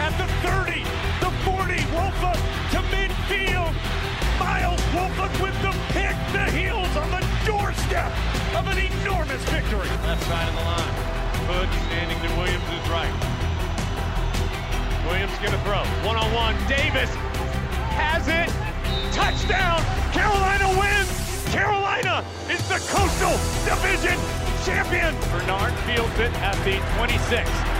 at the 30, the 40. Wolford to midfield. Miles Wolford with the pick. The heels on the doorstep of an enormous victory. Left side of the line. Hood standing to Williams' right. Williams gonna throw. One on one. Davis Has it. Touchdown. Carolina wins. Carolina is the Coastal Division champion. Bernard fields it at the 26.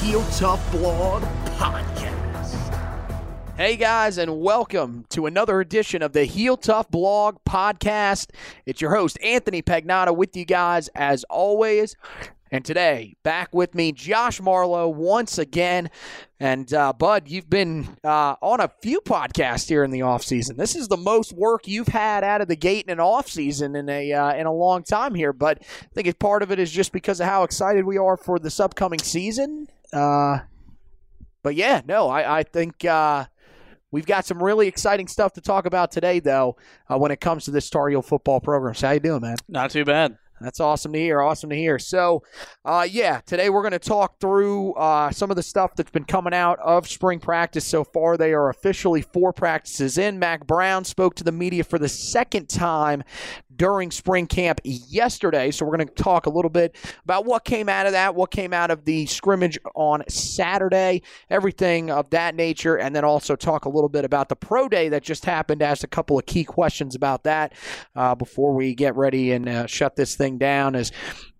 Heel Tough Blog Podcast. Hey guys, and welcome to another edition of the Heel Tough Blog Podcast. It's your host, Anthony Pagnotta, with you guys as always. And today, back with me, Josh Marlowe, once again. And uh, Bud, you've been uh, on a few podcasts here in the off season. This is the most work you've had out of the gate in an off season in a uh, in a long time here. But I think part of it is just because of how excited we are for this upcoming season. Uh, but yeah, no, I, I think uh, we've got some really exciting stuff to talk about today, though, uh, when it comes to this Tar Heel football program. So how you doing, man? Not too bad. That's awesome to hear. Awesome to hear. So, uh, yeah, today we're going to talk through uh, some of the stuff that's been coming out of spring practice so far. They are officially four practices in. Mack Brown spoke to the media for the second time during spring camp yesterday. So, we're going to talk a little bit about what came out of that, what came out of the scrimmage on Saturday, everything of that nature, and then also talk a little bit about the pro day that just happened. Ask a couple of key questions about that uh, before we get ready and uh, shut this thing down. As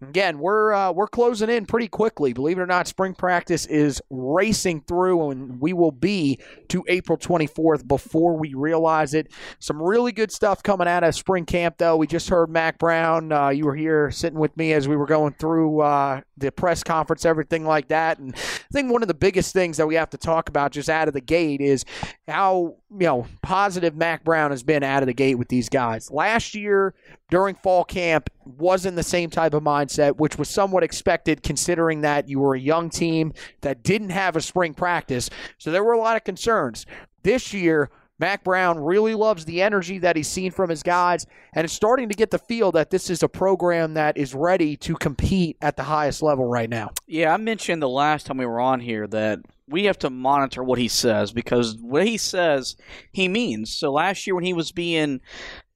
again, we're uh, we're closing in pretty quickly. Believe it or not, spring practice is racing through, and we will be to April 24th before we realize it. Some really good stuff coming out of spring camp, though. We just heard Mack Brown. Uh, you were here sitting with me as we were going through uh, the press conference, everything like that. And I think one of the biggest things that we have to talk about just out of the gate is how you know positive Mack Brown has been out of the gate with these guys. Last year during fall camp wasn't the same type of mindset, which was somewhat expected considering that you were a young team that didn't have a spring practice. So there were a lot of concerns. This year, Mack Brown really loves the energy that he's seen from his guys, and it's starting to get the feel that this is a program that is ready to compete at the highest level right now. Yeah, I mentioned the last time we were on here that we have to monitor what he says because what he says, he means. So last year when he was being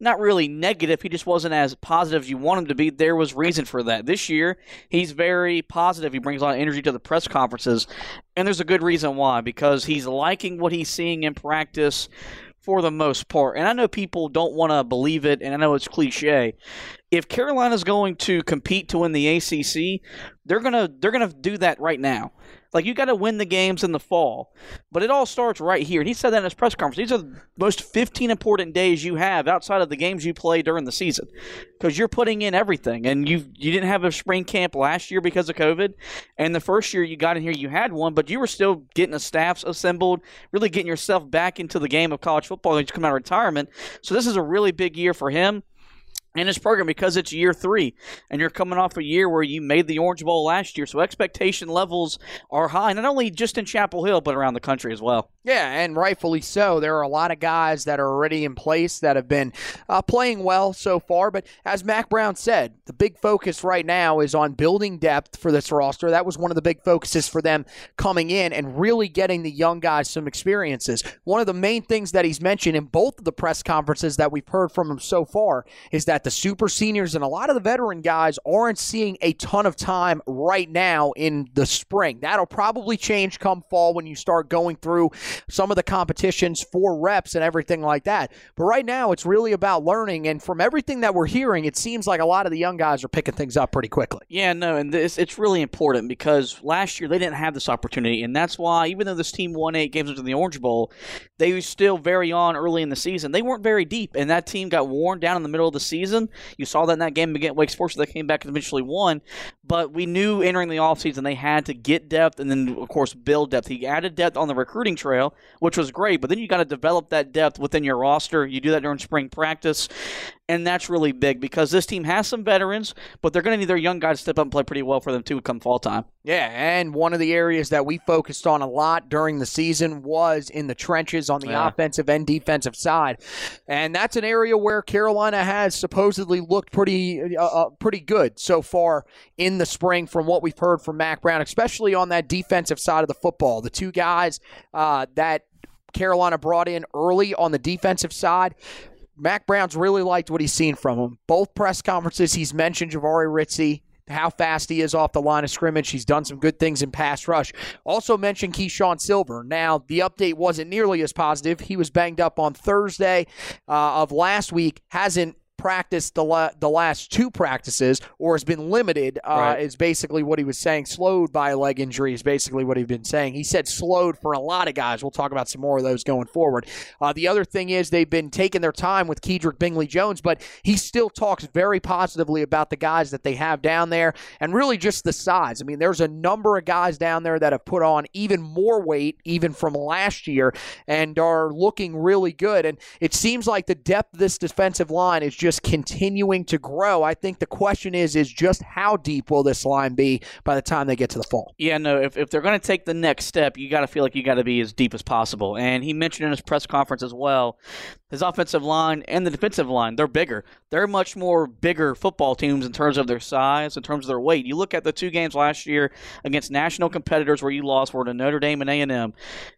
not really negative, he just wasn't as positive as you want him to be. There was reason for that. This year, he's very positive. He brings a lot of energy to the press conferences, and there's a good reason why because he's liking what he's seeing in practice for the most part. And I know people don't want to believe it, and I know it's cliche. If Carolina's going to compete to win the ACC, they're gonna they're gonna do that right now. Like you got to win the games in the fall, but it all starts right here. And he said that in his press conference. These are the most 15 important days you have outside of the games you play during the season, because you're putting in everything. And you you didn't have a spring camp last year because of COVID, and the first year you got in here you had one, but you were still getting a staffs assembled, really getting yourself back into the game of college football. You come out of retirement, so this is a really big year for him in his program because it's year three and you're coming off a year where you made the Orange Bowl last year. So expectation levels are high, not only just in Chapel Hill, but around the country as well. Yeah, and rightfully so. There are a lot of guys that are already in place that have been uh, playing well so far. But as Mack Brown said, the big focus right now is on building depth for this roster. That was one of the big focuses for them coming in and really getting the young guys some experiences. One of the main things that he's mentioned in both of the press conferences that we've heard from him so far is that the super seniors and a lot of the veteran guys aren't seeing a ton of time right now in the spring. That'll probably change come fall when you start going through some of the competitions for reps and everything like that. But right now, it's really about learning. And from everything that we're hearing, it seems like a lot of the young guys are picking things up pretty quickly. Yeah, no, and this it's really important because last year they didn't have this opportunity, and that's why even though this team won eight games into the Orange Bowl, they were still very on early in the season. They weren't very deep, and that team got worn down in the middle of the season. You saw that in that game against Wake Forest. They came back and eventually won, but we knew entering the offseason they had to get depth and then, of course, build depth. He added depth on the recruiting trail, which was great, but then you got to develop that depth within your roster. You do that during spring practice, and that's really big because this team has some veterans, but they're going to need their young guys to step up and play pretty well for them too come fall time. Yeah, and one of the areas that we focused on a lot during the season was in the trenches on the Yeah. offensive and defensive side, and that's an area where Carolina has supposedly looked pretty, uh, uh, pretty good so far in the spring, from what we've heard from Mack Brown, especially on that defensive side of the football. The two guys uh, that Carolina brought in early on the defensive side. Mack Brown's really liked what he's seen from him. Both press conferences, he's mentioned Jahvaree Ritzie, how fast he is off the line of scrimmage. He's done some good things in pass rush. Also mentioned Keeshawn Silver. Now, the update wasn't nearly as positive. He was banged up on Thursday uh, of last week, hasn't practiced the, la- the last two practices or has been limited uh, Right. is basically what he was saying. Slowed by a leg injury is basically what he's been saying. He said slowed for a lot of guys. We'll talk about some more of those going forward. Uh, the other thing is they've been taking their time with Kedrick Bingley Jones but he still talks very positively about the guys that they have down there and really just the size. I mean there's a number of guys down there that have put on even more weight even from last year and are looking really good. And it seems like the depth of this defensive line is just continuing to grow I think the question is is just how deep will this line be by the time they get to the fall Yeah, no, if, if they're going to take the next step, you got to feel like you got to be as deep as possible. And he mentioned in his press conference as well, his offensive line and the defensive line, they're bigger. They're much more bigger football teams in terms of their size, in terms of their weight. You look at the two games last year against national competitors where you lost were to Notre Dame and A&M.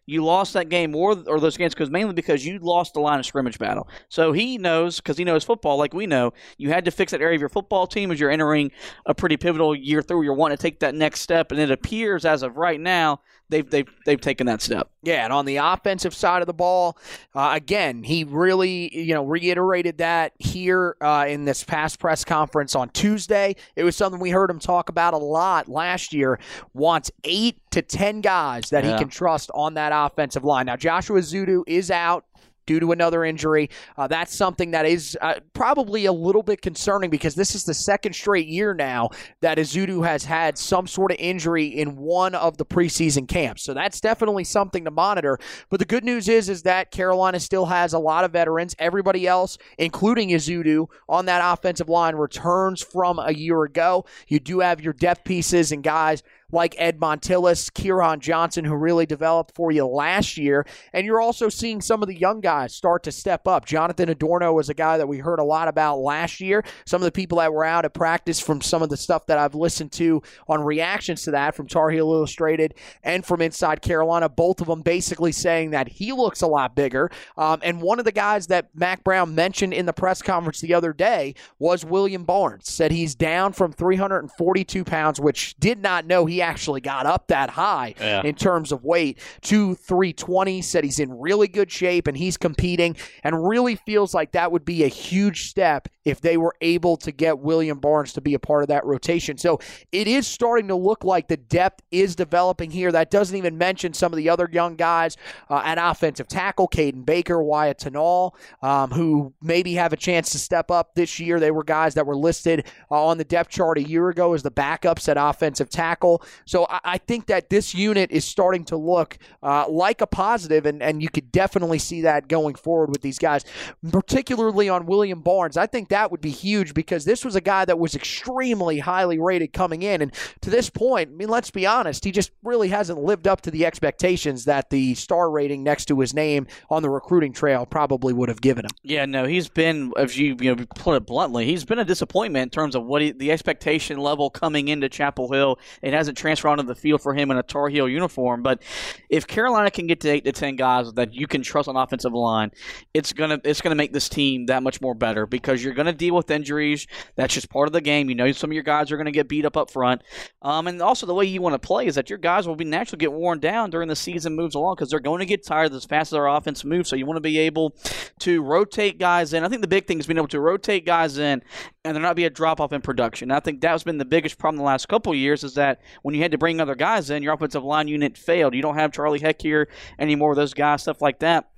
You lost that game or, or those games because mainly because you lost the line of scrimmage battle. So he knows, because he knows football like we know, you had to fix that area of your football team as you're entering a pretty pivotal year through. You're wanting to take that next step, and it appears as of right now they've they've they've taken that step. Yeah, and on the offensive side of the ball, uh, again, he really, you know, reiterated that here uh, in this past press conference on Tuesday. It was something we heard him talk about a lot last year. Wants eight to ten guys that Yeah. he can trust on that offensive line. Now, Joshua Ezeudu is out due to another injury. Uh, that's something that is uh, probably a little bit concerning because this is the second straight year now that Ezeudu has had some sort of injury in one of the preseason camps. So that's definitely something to monitor. But the good news is is that Carolina still has a lot of veterans. Everybody else, including Ezeudu, on that offensive line returns from a year ago. You do have your depth pieces and guys like Ed Montilus, Kieran Johnson, who really developed for you last year. And you're also seeing some of the young guys start to step up. Jonathan Adorno was a guy that we heard a lot about last year. Some of the people that were out at practice from some of the stuff that I've listened to on reactions to that from Tar Heel Illustrated and from Inside Carolina, both of them basically saying that he looks a lot bigger. Um, and one of the guys that Mack Brown mentioned in the press conference the other day was William Barnes. Said he's down from 342 pounds, which did not know he actually got up that high Yeah. in terms of weight, to 320. Said he's in really good shape and he's competing and really feels like that would be a huge step if they were able to get William Barnes to be a part of that rotation. So it is starting to look like the depth is developing here. That doesn't even mention some of the other young guys uh, at offensive tackle, Caden Baker, Wyatt Tunall, um, who maybe have a chance to step up this year. They were guys that were listed uh, on the depth chart a year ago as the backups at offensive tackle. So I, I think that this unit is starting to look uh, like a positive, and, and you could definitely see that going forward with these guys, particularly on William Barnes. I think that would be huge because this was a guy that was extremely highly rated coming in. And to this point, I mean, let's be honest, he just really hasn't lived up to the expectations that the star rating next to his name on the recruiting trail probably would have given him. Yeah, no, he's been, if you you know put it bluntly, he's been a disappointment in terms of what he, the expectation level coming into Chapel Hill. It hasn't transferred onto the field for him in a Tar Heel uniform. But if Carolina can get to eight to ten guys that you can trust on offensive line, it's gonna it's gonna make this team that much more better because you're gonna deal with injuries. That's just part of the game. You know, some of your guys are gonna get beat up up front, um, and also the way you want to play is that your guys will be naturally get worn down during the season moves along because they're going to get tired as fast as our offense moves. So you want to be able to rotate guys in. I think the big thing is being able to rotate guys in and there not be a drop off in production. I think that's been the biggest problem the last couple years is that when you had to bring other guys in, your offensive line unit failed. You don't have Charlie Heck here anymore, those guys, stuff like that.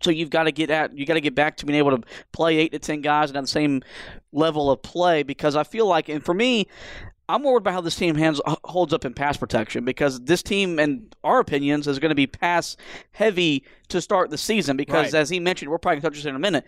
So you've got to get at you got to get back to being able to play eight to ten guys and have the same level of play because I feel like and for me, I'm worried about how this team hands, uh, holds up in pass protection because this team, in our opinions, is going to be pass heavy to start the season. Because Right. as he mentioned, we're probably going to touch this in a minute.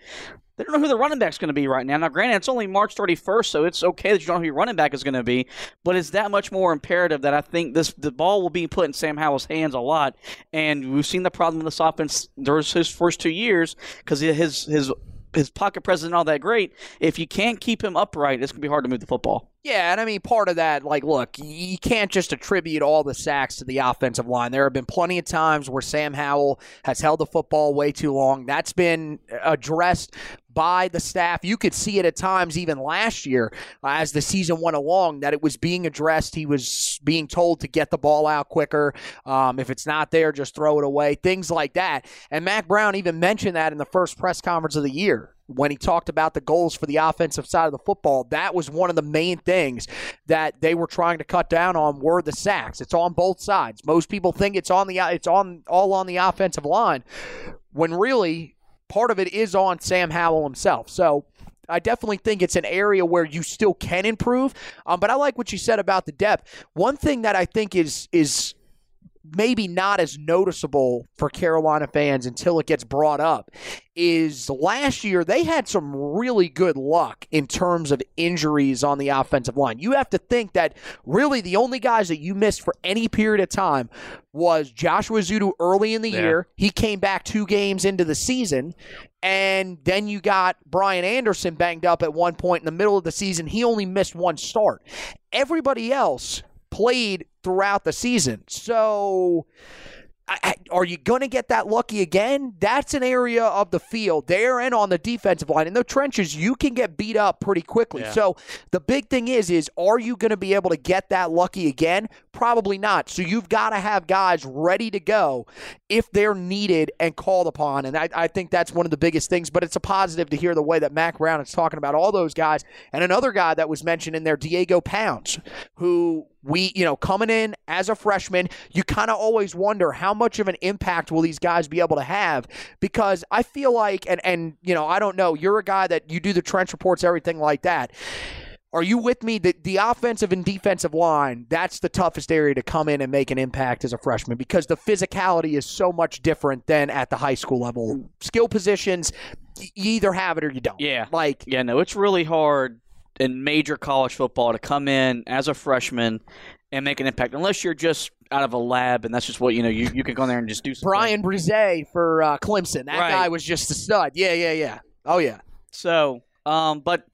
They don't know who the running back's going to be right now. Now, granted, it's only March 31st, so it's okay that you don't know who your running back is going to be. But it's that much more imperative that I think this the ball will be put in Sam Howell's hands a lot. And we've seen the problem with this offense during his first two years because his his his pocket presence not all that great. If you can't keep him upright, it's going to be hard to move the football. Yeah, and I mean, part of that, like, look, you can't just attribute all the sacks to the offensive line. There have been plenty of times where Sam Howell has held the football way too long. That's been addressed by the staff. You could see it at times, even last year, uh, as the season went along, that it was being addressed. He was being told to get the ball out quicker. Um, if it's not there, just throw it away. Things like that. And Mack Brown even mentioned that in the first press conference of the year when he talked about the goals for the offensive side of the football, that was one of the main things that they were trying to cut down on were the sacks. It's on both sides. Most people think it's on the it's on all on the offensive line, when really part of it is on Sam Howell himself. So. I definitely think it's an area where you still can improve. Um, but I like what you said about the depth. One thing that I think is is maybe not as noticeable for Carolina fans until it gets brought up is last year they had some really good luck in terms of injuries on the offensive line. You have to think that really the only guys that you missed for any period of time was Joshua Ezeudu early in the year. He came back two games into the season. And then you got Brian Anderson banged up at one point in the middle of the season. He only missed one start. Everybody else played throughout the season. So I, are you going to get that lucky again? That's an area of the field there and on the defensive line. In the trenches, you can get beat up pretty quickly. So the big thing is, is are you going to be able to get that lucky again? Probably not. So you've got to have guys ready to go if they're needed and called upon. And I, I think that's one of the biggest things. But it's a positive to hear the way that Mack Brown is talking about all those guys. And another guy that was mentioned in there, Diego Pounds, who we, you know, coming in as a freshman, you kind of always wonder how much of an impact will these guys be able to have because I feel like, and, and, you know, I don't know, you're a guy that you do the trench reports, everything like that. Are you with me that the offensive and defensive line, that's the toughest area to come in and make an impact as a freshman because the physicality is so much different than at the high school level. Skill positions, you either have it or you don't. Yeah. Like, Yeah, no, it's really hard in major college football to come in as a freshman and make an impact unless you're just out of a lab and that's just what you know you, you can go in there and just do something. Bryan Bresee for uh, Clemson. That Right. guy was just a stud. Yeah, yeah, yeah. Oh, yeah. So, um, but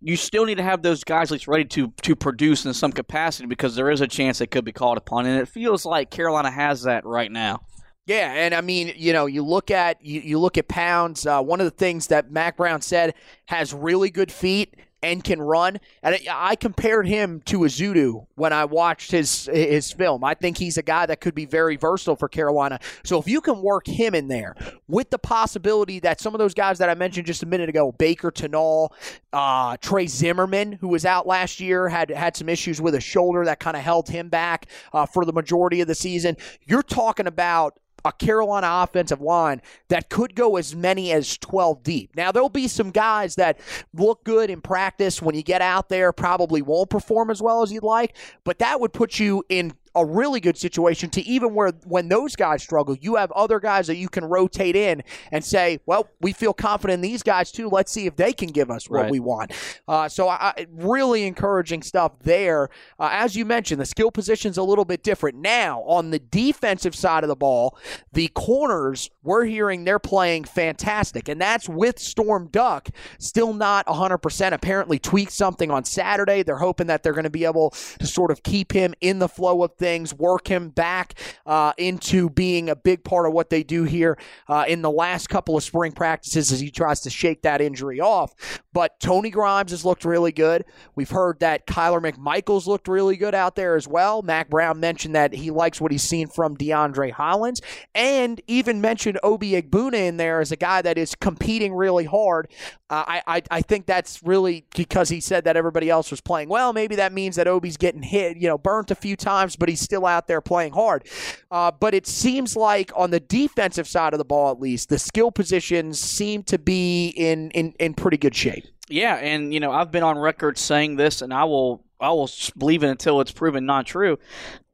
you still need to have those guys at least ready to to produce in some capacity because there is a chance they could be called upon, and it feels like Carolina has that right now. Yeah, and I mean, you know, you look at you, you look at Pounds. Uh, one of the things that Mack Brown said has really good feet. And can run. And I compared him to Ezeudu when I watched his his film. I think he's a guy that could be very versatile for Carolina. So if you can work him in there with the possibility that some of those guys that I mentioned just a minute ago, Baker Tunall, uh, Trey Zimmerman, who was out last year, had had some issues with a shoulder that kind of held him back uh, for the majority of the season. You're talking about a Carolina offensive line that could go as many as 12 deep. Now, there'll be some guys that look good in practice when you get out there, probably won't perform as well as you'd like, but that would put you in a really good situation to even where when those guys struggle, you have other guys that you can rotate in and say, well, we feel confident in these guys too. Let's see if they can give us what Right. we want. Uh, so I, really encouraging stuff there. Uh, as you mentioned, the skill position's a little bit different. Now, on the defensive side of the ball, the corners, we're hearing they're playing fantastic. And that's with Storm Duck still not 100%. Apparently tweaked something on Saturday. They're hoping that they're going to be able to sort of keep him in the flow of things, work him back uh, into being a big part of what they do here uh, in the last couple of spring practices as he tries to shake that injury off. But Tony Grimes has looked really good. We've heard that Kyler McMichael's looked really good out there as well. Mack Brown mentioned that he likes what he's seen from DeAndre Hollins and even mentioned Obi Egbuna in there as a guy that is competing really hard. Uh, I, I I think that's really because he said that everybody else was playing well. Maybe that means that Obi's getting hit, you know, burnt a few times, but he's still out there playing hard. Uh, but it seems like on the defensive side of the ball, at least, the skill positions seem to be in in, in pretty good shape. Yeah, and you know I've been on record saying this, and I will I will believe it until it's proven not true.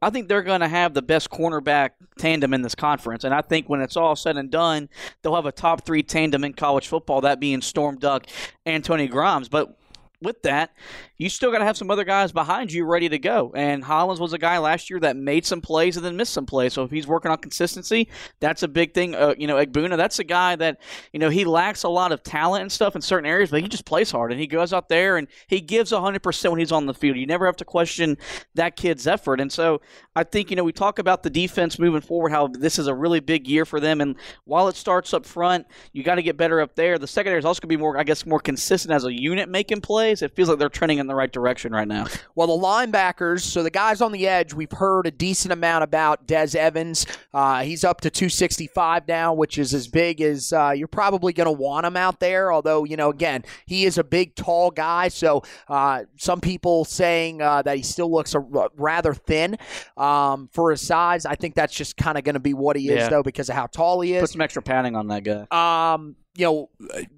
I think they're going to have the best cornerback tandem in this conference, and I think when it's all said and done, they'll have a top three tandem in college football. That being Storm Duck and Tony Grimes, but. With that, you still got to have some other guys behind you ready to go. And Hollins was a guy last year that made some plays and then missed some plays. So if he's working on consistency, that's a big thing. Uh, you know, Egbuna, that's a guy that you know he lacks a lot of talent and stuff in certain areas, but he just plays hard and he goes out there and he gives 100% when he's on the field. You never have to question that kid's effort. And so I think, you know, we talk about the defense moving forward, how this is a really big year for them. And while it starts up front, you got to get better up there. The secondary is also going to be more, I guess, more consistent as a unit making plays. It feels like they're trending in the right direction right now. Well, the linebackers, so the guys on the edge, we've heard a decent amount about Des Evans. Uh, he's up to 265 now, which is as big as uh, you're probably going to want him out there. Although, you know, again, he is a big, tall guy. So uh, some people saying uh, that he still looks a, rather thin um, for his size. I think that's just kind of going to be what he is, Yeah. though, because of how tall he is. Put some extra padding on that guy. Um, you know,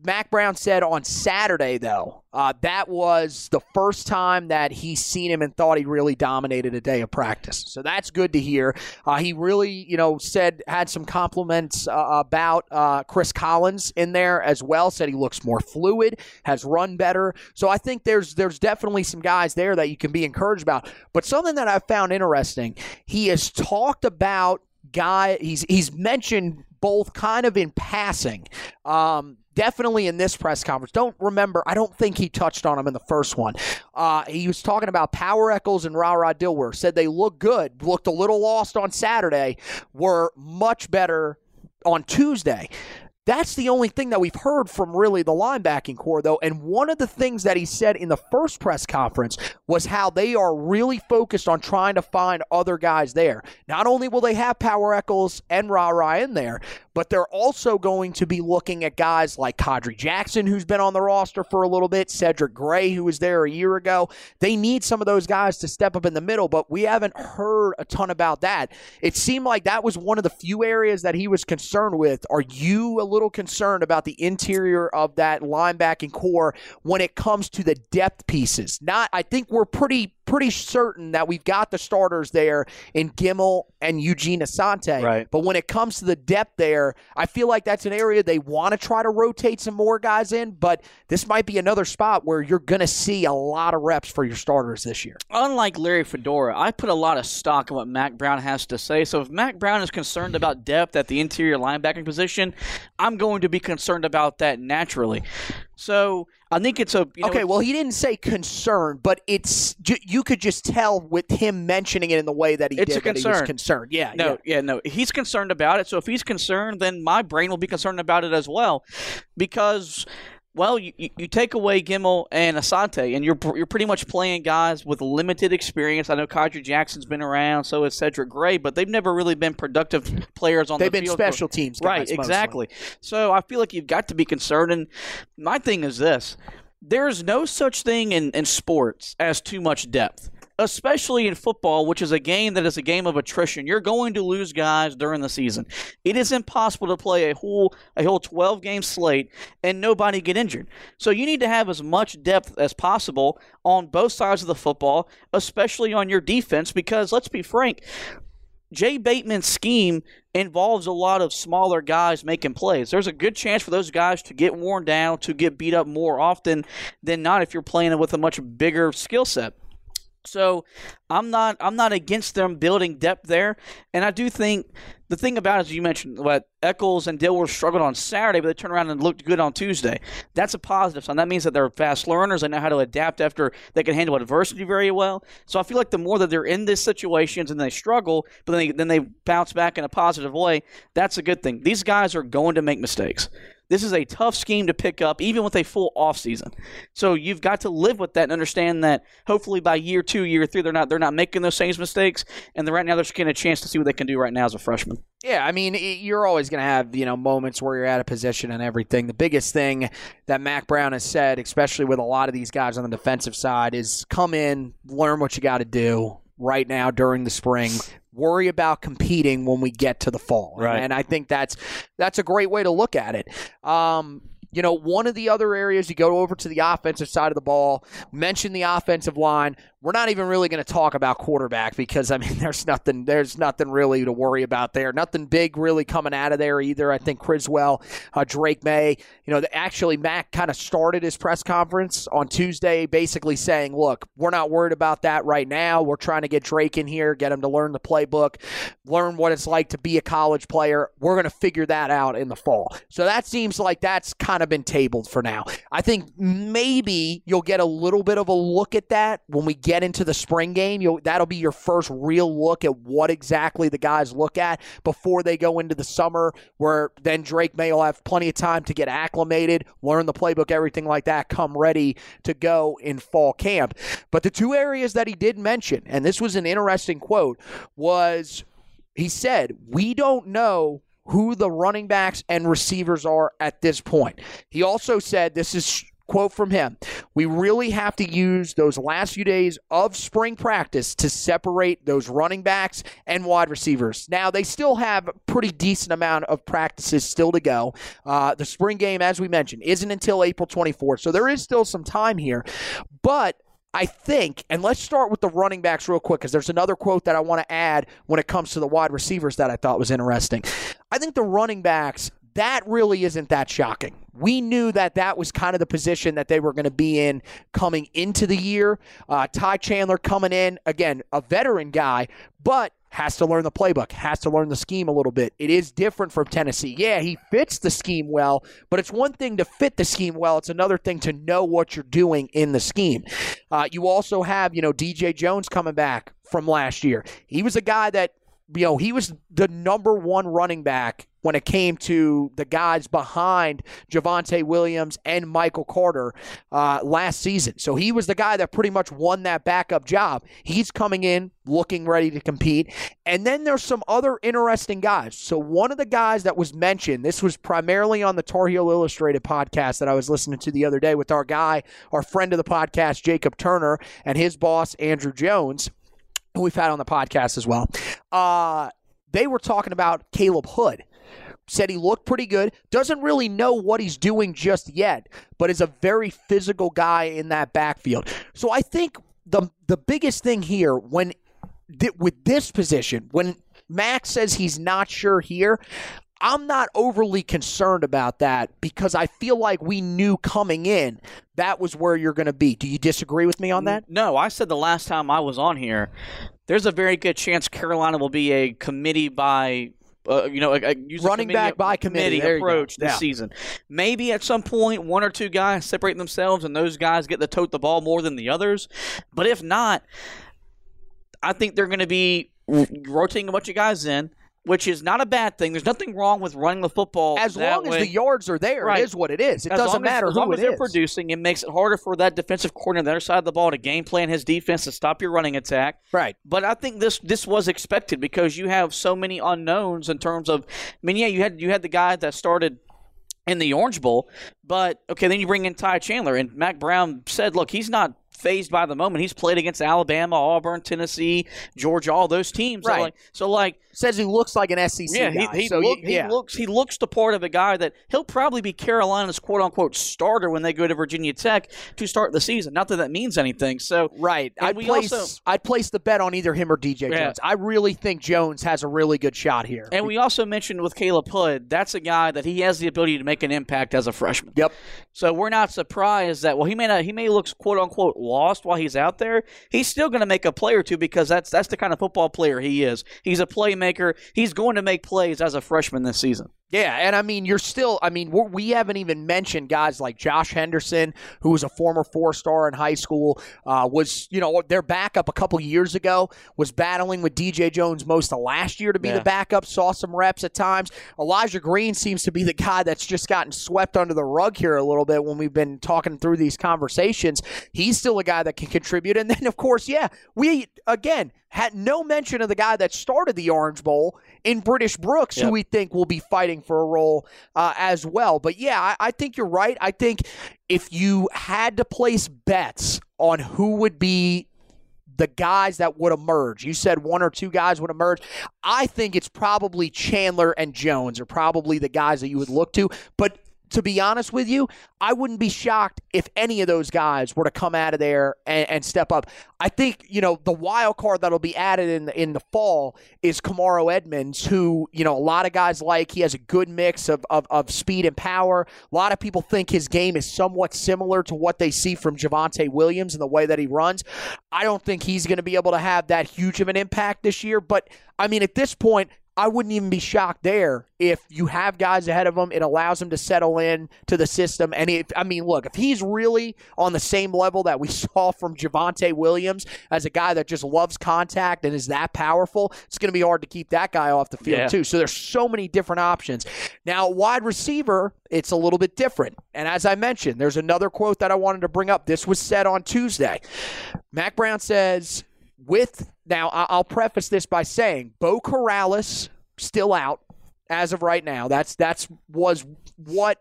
Mack Brown said on Saturday though uh, that was the first time that he's seen him and thought he really dominated a day of practice. So that's good to hear. Uh, he really, you know, said had some compliments uh, about uh, Chris Collins in there as well. Said he looks more fluid, has run better. So I think there's there's definitely some guys there that you can be encouraged about. But something that I found interesting, he has talked about guy. He's he's mentioned both kind of in passing. Um, definitely in this press conference. Don't remember. I don't think he touched on him in the first one. Uh, he was talking about Power Echols and Ra Ra Dilwer. Said they look good. Looked a little lost on Saturday. Were much better on Tuesday. That's the only thing that we've heard from really the linebacking core, though. And one of the things that he said in the first press conference was how they are really focused on trying to find other guys there. Not only will they have Power Echols and Ra in there, but they're also going to be looking at guys like Khadry Jackson, who's been on the roster for a little bit, Cedric Gray, who was there a year ago. They need some of those guys to step up in the middle, but we haven't heard a ton about that. It seemed like that was one of the few areas that he was concerned with. Are you a little concerned about the interior of that linebacking core when it comes to the depth pieces? Not, I think we're pretty pretty certain that we've got the starters there in Gemmel and Eugene Asante. Right. But when it comes to the depth there, I feel like that's an area they want to try to rotate some more guys in, but this might be another spot where you're going to see a lot of reps for your starters this year. unlike Larry Fedora, I put a lot of stock in what Mack Brown has to say. So if Mack Brown is concerned about depth at the interior linebacking position, I'm going to be concerned about that naturally. So I think it's a you know, okay, well, he didn't say concern, but it's you could just tell with him mentioning it in the way that he It's did a that he was concern. concerned. Yeah, No, yeah. yeah. no. He's concerned about it. So if he's concerned, then my brain will be concerned about it as well, because Well, you, you take away Gemmel and Asante, and you're you're pretty much playing guys with limited experience. I know Khadry Jackson's been around, so is Cedric Gray, but they've never really been productive players on. They've the been special teams guys right? mostly. Exactly. So I feel like you've got to be concerned. And my thing is this: there's no such thing in, in sports as too much depth. Especially in football, which is a game that is a game of attrition, you're going to lose guys during the season. It is impossible to play a whole a whole 12 game slate and nobody get injured. So you need to have as much depth as possible on both sides of the football, especially on your defense, because let's be frank, Jay Bateman's scheme involves a lot of smaller guys making plays. There's a good chance for those guys to get worn down, to get beat up more often than not if you're playing with a much bigger skill set. So I'm not I'm not against them building depth there, and I do think the thing about it, as you mentioned, what Echols and Dilworth struggled on Saturday, but they turned around and looked good on Tuesday. That's a positive sign. That means that they're fast learners. They know how to adapt after they can handle adversity very well. So I feel like the more that they're in these situations and they struggle, but then they, then they bounce back in a positive way, that's a good thing. These guys are going to make mistakes. This is a tough scheme to pick up, even with a full offseason. So you've got to live with that and understand that hopefully by year two, year three, they're not they're not making those same mistakes, and right now they're just getting a chance to see what they can do right now as a freshman. Yeah, I mean, you're always going to have, you know, moments where you're out of position and everything. The biggest thing that Mack Brown has said, especially with a lot of these guys on the defensive side, is come in, learn what you got to do right now during the spring. Worry about competing when we get to the fall. Right. And I think that's that's a great way to look at it. Um, you know, one of the other areas you go over to the offensive side of the ball, mention the offensive line. We're not even really going to talk about quarterback because I mean, there's nothing, there's nothing really to worry about there. Nothing big really coming out of there either. I think Criswell, uh, Drake Maye, you know, the, actually Mack kind of started his press conference on Tuesday, basically saying, "Look, we're not worried about that right now. We're trying to get Drake in here, get him to learn the playbook, learn what it's like to be a college player. We're going to figure that out in the fall." So that seems like that's kind of been tabled for now. I think maybe you'll get a little bit of a look at that when we get into the spring game. You'll that'll be your first real look at what exactly the guys look at before they go into the summer, where then Drake Maye will have plenty of time to get acclimated, learn the playbook, everything like that, come ready to go in fall camp. But the two areas that he did mention, and this was an interesting quote, was he said, We don't know who the running backs and receivers are at this point. He also said, This is quote from him we really have to use those last few days of spring practice to separate those running backs and wide receivers. Now they still have a pretty decent amount of practices still to go. Uh, the spring game as we mentioned isn't until april 24th so there is still some time here. But I think, and let's start with the running backs real quick because there's another quote that I want to add when it comes to the wide receivers that I thought was interesting. I think the running backs, that really isn't that shocking. We knew that that was kind of the position that they were going to be in coming into the year. Uh, Ty Chandler coming in, again, a veteran guy, but has to learn the playbook, has to learn the scheme a little bit. It is different from Tennessee. Yeah, he fits the scheme well, but it's one thing to fit the scheme well. It's another thing to know what you're doing in the scheme. Uh, you also have, you know, DJ Jones coming back from last year. He was a guy that, you know, he was the number one running back when it came to the guys behind Javonte Williams and Michael Carter uh, last season. So he was the guy that pretty much won that backup job. He's coming in looking ready to compete. And then there's some other interesting guys. So one of the guys that was mentioned, this was primarily on the Tar Heel Illustrated podcast that I was listening to the other day with our guy, our friend of the podcast, Jacob Turner, and his boss, Andrew Jones, who we've had on the podcast as well. Uh, they were talking about Caleb Hood said he looked pretty good. Doesn't really know what he's doing just yet, but is a very physical guy in that backfield. So I think the the biggest thing here when th- with this position, when Max says he's not sure here, I'm not overly concerned about that because I feel like we knew coming in that was where you're going to be. Do you disagree with me on that? No, I said the last time I was on here, there's a very good chance Carolina will be a committee by. Uh, you know, a, a, Running back by committee. Go. approach this Yeah. season. Maybe at some point, one or two guys separate themselves, and those guys get to tote the ball more than the others. But if not, I think they're going to be rotating a bunch of guys in. Which is not a bad thing. There's nothing wrong with running the football As long as the yards are there, Right. it is what it is. It As doesn't long as- matter as who long it as they're is. producing. It makes it harder for that defensive coordinator on the other side of the ball to game plan his defense to stop your running attack. Right. But I think this this was expected because you have so many unknowns in terms of. I mean, yeah, you had you had the guy that started in the Orange Bowl, but okay, then you bring in Ty Chandler and Mack Brown said, look, he's not phased by the moment. He's played against Alabama, Auburn, Tennessee, Georgia, all those teams. So Right. like, so like Says he looks like an SEC yeah, guy. he, he, so look, you- yeah. he looks he looks the part of a guy that he'll probably be Carolina's quote unquote starter when they go to Virginia Tech to start the season. Not that that means anything. So Right. I'd we place also- I'd place the bet on either him or DJ Yeah. Jones. I really think Jones has a really good shot here. and we also mentioned with Caleb Hood, that's a guy that he has the ability to make an impact as a freshman. Yep. So we're not surprised that well he may not he may look quote unquote lost while he's out there. He's still going to make a play or two because that's that's the kind of football player he is. He's a playmaker. He's going to make plays as a freshman this season. Yeah, and I mean, you're still. I mean, we're, we haven't even mentioned guys like Josh Henderson, who was a former four-star in high school. Uh, was you know their backup a couple years ago was battling with DJ Jones most of last year to be Yeah. the backup. Saw some reps at times. Elijah Green seems to be the guy that's just gotten swept under the rug here a little bit when we've been talking through these conversations. He's still a guy that can contribute, and then of course, yeah, we again had no mention of the guy that started the Orange Bowl in British Brooks, who we think will be fighting for a role uh, as well. But yeah, I, I think you're right. I think if you had to place bets on who would be the guys that would emerge, you said one or two guys would emerge. I think it's probably Chandler and Jones are probably the guys that you would look to. But to be honest with you, I wouldn't be shocked if any of those guys were to come out of there and, and step up. I think you know the wild card that'll be added in the, in the fall is Kamarro Edmonds, who you know a lot of guys like. He has a good mix of, of, of speed and power. A lot of people think his game is somewhat similar to what they see from Javonte Williams and the way that he runs. I don't think he's going to be able to have that huge of an impact this year, but I mean at this point. I wouldn't even be shocked there if you have guys ahead of him. It allows him to settle in to the system. And if, I mean, look, if he's really on the same level that we saw from Javonte Williams as a guy that just loves contact and is that powerful, it's going to be hard to keep that guy off the field Yeah. too. So there's so many different options. Now, wide receiver, it's a little bit different. And as I mentioned, there's another quote that I wanted to bring up. This was said on Tuesday. Mack Brown says, with now I'll preface this by saying Beau Corrales still out as of right now. That's that's was what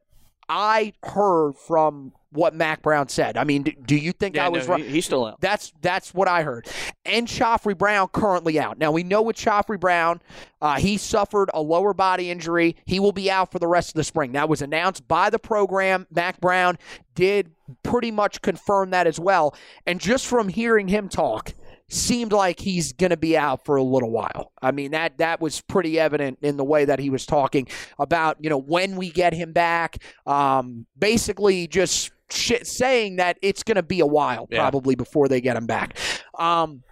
I heard from what Mack Brown said. I mean, do, do you think I was no, right? he- he's still out. That's that's what I heard. And Khafre Brown currently out. Now we know with Khafre Brown, uh, he suffered a lower body injury. He will be out for the rest of the spring. That was announced by the program. Mack Brown did pretty much confirm that as well. And just from hearing him talk, seemed like he's going to be out for a little while. I mean that that was pretty evident in the way that he was talking about you know when we get him back. Um, basically, just shit saying that it's going to be a while Yeah. probably before they get him back. Um,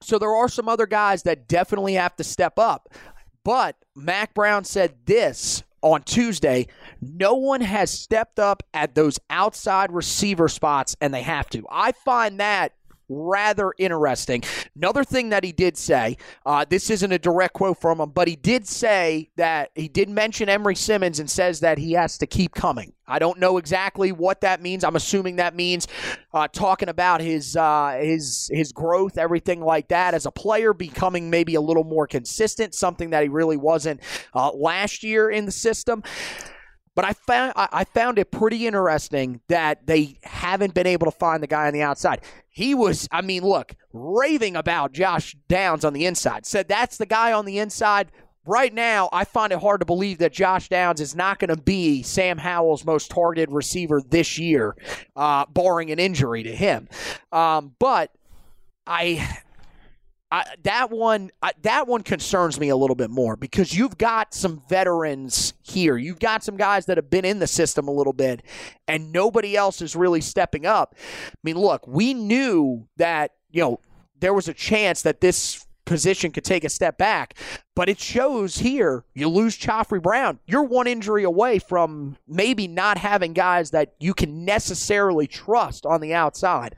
so there are some other guys that definitely have to step up. But Mack Brown said this on Tuesday no one has stepped up at those outside receiver spots, and they have to. I find that rather interesting. Another thing that he did say, uh, this isn't a direct quote from him, but he did say that he did mention Emery Simmons and says that he has to keep coming. I don't know exactly what that means. I'm assuming that means uh, talking about his uh, his his growth, everything like that as a player, becoming maybe a little more consistent, something that he really wasn't uh, last year in the system. But I found I found it pretty interesting that they haven't been able to find the guy on the outside. He was, I mean, look, raving about Josh Downs on the inside. Said that's the guy on the inside. Right now, I find it hard to believe that Josh Downs is not going to be Sam Howell's most targeted receiver this year, uh, barring an injury to him. Um, but I I, that one I, that one concerns me a little bit more because you've got some veterans here. You've got some guys that have been in the system a little bit, and nobody else is really stepping up. I mean, look, we knew that you know there was a chance that this position could take a step back, but it shows here. You lose Khafre Brown, you're one injury away from maybe not having guys that you can necessarily trust on the outside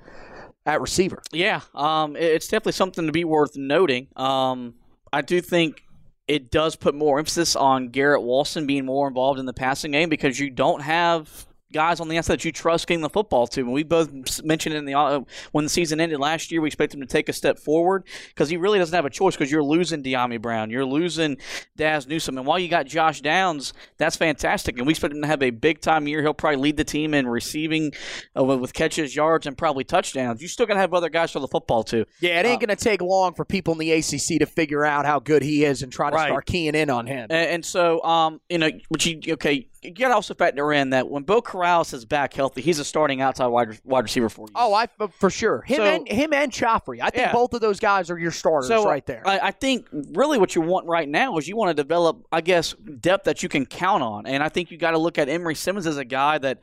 at receiver. Yeah, um, it's definitely something to be worth noting. Um, I do think it does put more emphasis on Garrett Walston being more involved in the passing game because you don't have guys on the outside that you trust getting the football to. And we both mentioned it in the uh, when the season ended last year, we expect him to take a step forward because he really doesn't have a choice because you're losing Dyami Brown, you're losing Daz Newsome, and while you got Josh Downs, that's fantastic, and we expect him to have a big time year. He'll probably lead the team in receiving uh, with catches, yards, and probably touchdowns. You're still gonna have other guys for the football too. Yeah, it ain't uh, going to take long for people in the ACC to figure out how good he is and try to right. start keying in on him. And, and so, um, you know, which you okay you got to also factor in that when Beau Corrales is back healthy, he's a starting outside wide, wide receiver for you. Oh, I uh, for sure. Him so, and him and Khafre. I think yeah. both of those guys are your starters so, right there. I, I, think really what you want right now is you want to develop, I guess, depth that you can count on. And I think you got to look at Emery Simmons as a guy that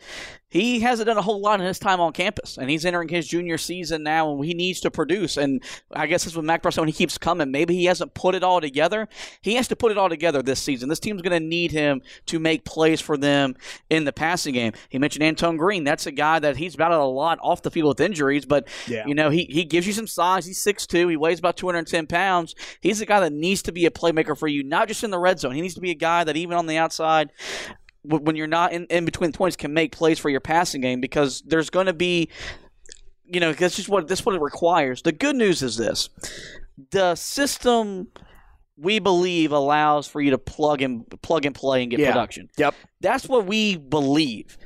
he hasn't done a whole lot in his time on campus, and he's entering his junior season now, and he needs to produce. And I guess that's what Mack Brown when he keeps coming. Maybe he hasn't put it all together. He has to put it all together this season. This team's going to need him to make plays for them in the passing game. He mentioned Antoine Green. That's a guy that he's battled a lot off the field with injuries, but yeah. you know he he gives you some size. He's 6'2". He weighs about 210 pounds. He's a guy that needs to be a playmaker for you, not just in the red zone. He needs to be a guy that even on the outside when you're not in, in between the 20s can make plays for your passing game because there's going to be you know that's just what this what it requires. The good news is this. The system we believe allows for you to plug and plug and play and get yeah. production. Yep. That's what we believe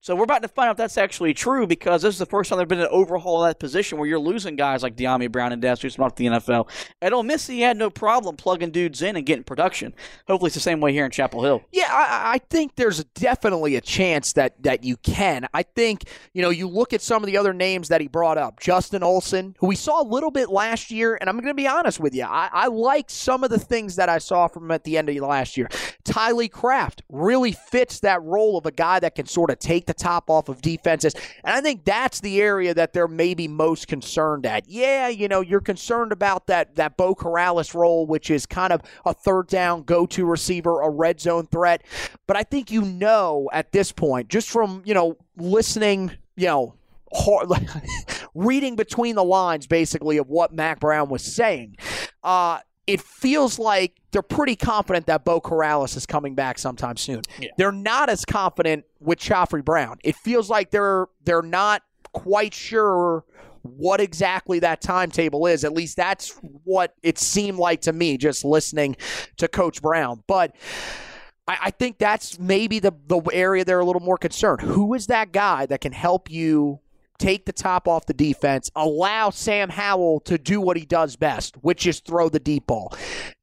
so we're about to find out if that's actually true because this is the first time there's been an overhaul of that position where you're losing guys like Dyami Brown and Dazz Newsome off the NFL. At Ole Miss, he had no problem plugging dudes in and getting production. Hopefully, it's the same way here in Chapel Hill. Yeah, I, I think there's definitely a chance that that you can. I think you know you look at some of the other names that he brought up, Justin Olson, who we saw a little bit last year, and I'm going to be honest with you, I, I like some of the things that I saw from him at the end of last year. Tylee Craft really fits that role of a guy that can sort of take the top off of defenses. And I think that's the area that they're maybe most concerned at. Yeah, you know, you're concerned about that that Beau Corrales role, which is kind of a third down go-to receiver, a red zone threat. But I think you know at this point, just from, you know, listening, you know, reading between the lines basically of what Mack Brown was saying. Uh, it feels like they're pretty confident that Beau Corrales is coming back sometime soon. Yeah. They're not as confident with Khafre Brown. It feels like they're they're not quite sure what exactly that timetable is. At least that's what it seemed like to me just listening to Coach Brown. But I, I think that's maybe the the area they're a little more concerned. Who is that guy that can help you take the top off the defense, allow Sam Howell to do what he does best, which is throw the deep ball.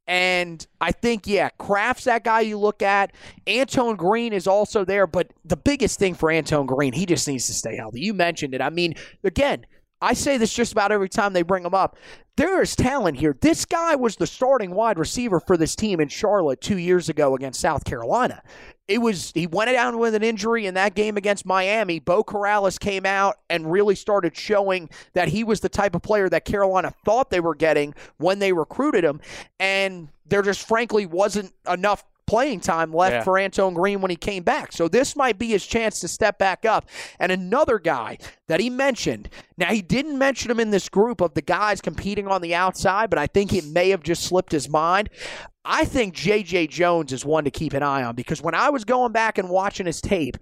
And I think, yeah, Craft's that guy you look at. Antoine Green is also there, but the biggest thing for Antoine Green, he just needs to stay healthy. You mentioned it. I mean, again, I say this just about every time they bring him up. There is talent here. This guy was the starting wide receiver for this team in Charlotte two years ago against South Carolina it was he went down with an injury in that game against Miami. Beau Corrales came out and really started showing that he was the type of player that Carolina thought they were getting when they recruited him, and there just frankly wasn't enough playing time left yeah. for Antoine Green when he came back. So this might be his chance to step back up. And another guy that he mentioned. Now he didn't mention him in this group of the guys competing on the outside, but I think it may have just slipped his mind. I think J.J. Jones is one to keep an eye on because when I was going back and watching his tape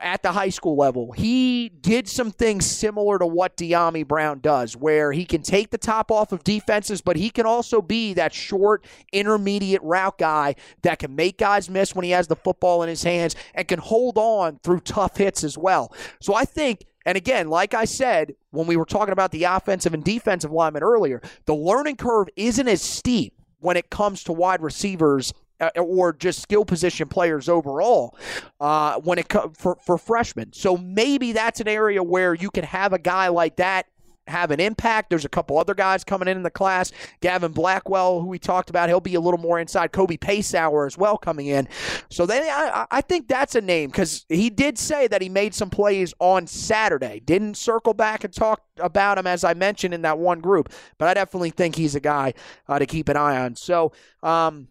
at the high school level, he did some things similar to what Dyami Brown does, where he can take the top off of defenses, but he can also be that short, intermediate route guy that can make guys miss when he has the football in his hands and can hold on through tough hits as well. So I think and again, like I said, when we were talking about the offensive and defensive linemen earlier, the learning curve isn't as steep when it comes to wide receivers uh, or just skill position players overall uh, when it co- for for freshmen. So maybe that's an area where you can have a guy like that have an impact. There's a couple other guys coming in in the class. Gavin Blackwell, who we talked about, he'll be a little more inside. Kobe Paysour as well coming in. So they, I, I think that's a name because he did say that he made some plays on Saturday. Didn't circle back and talk about him as I mentioned in that one group, but I definitely think he's a guy uh, to keep an eye on. So. Um,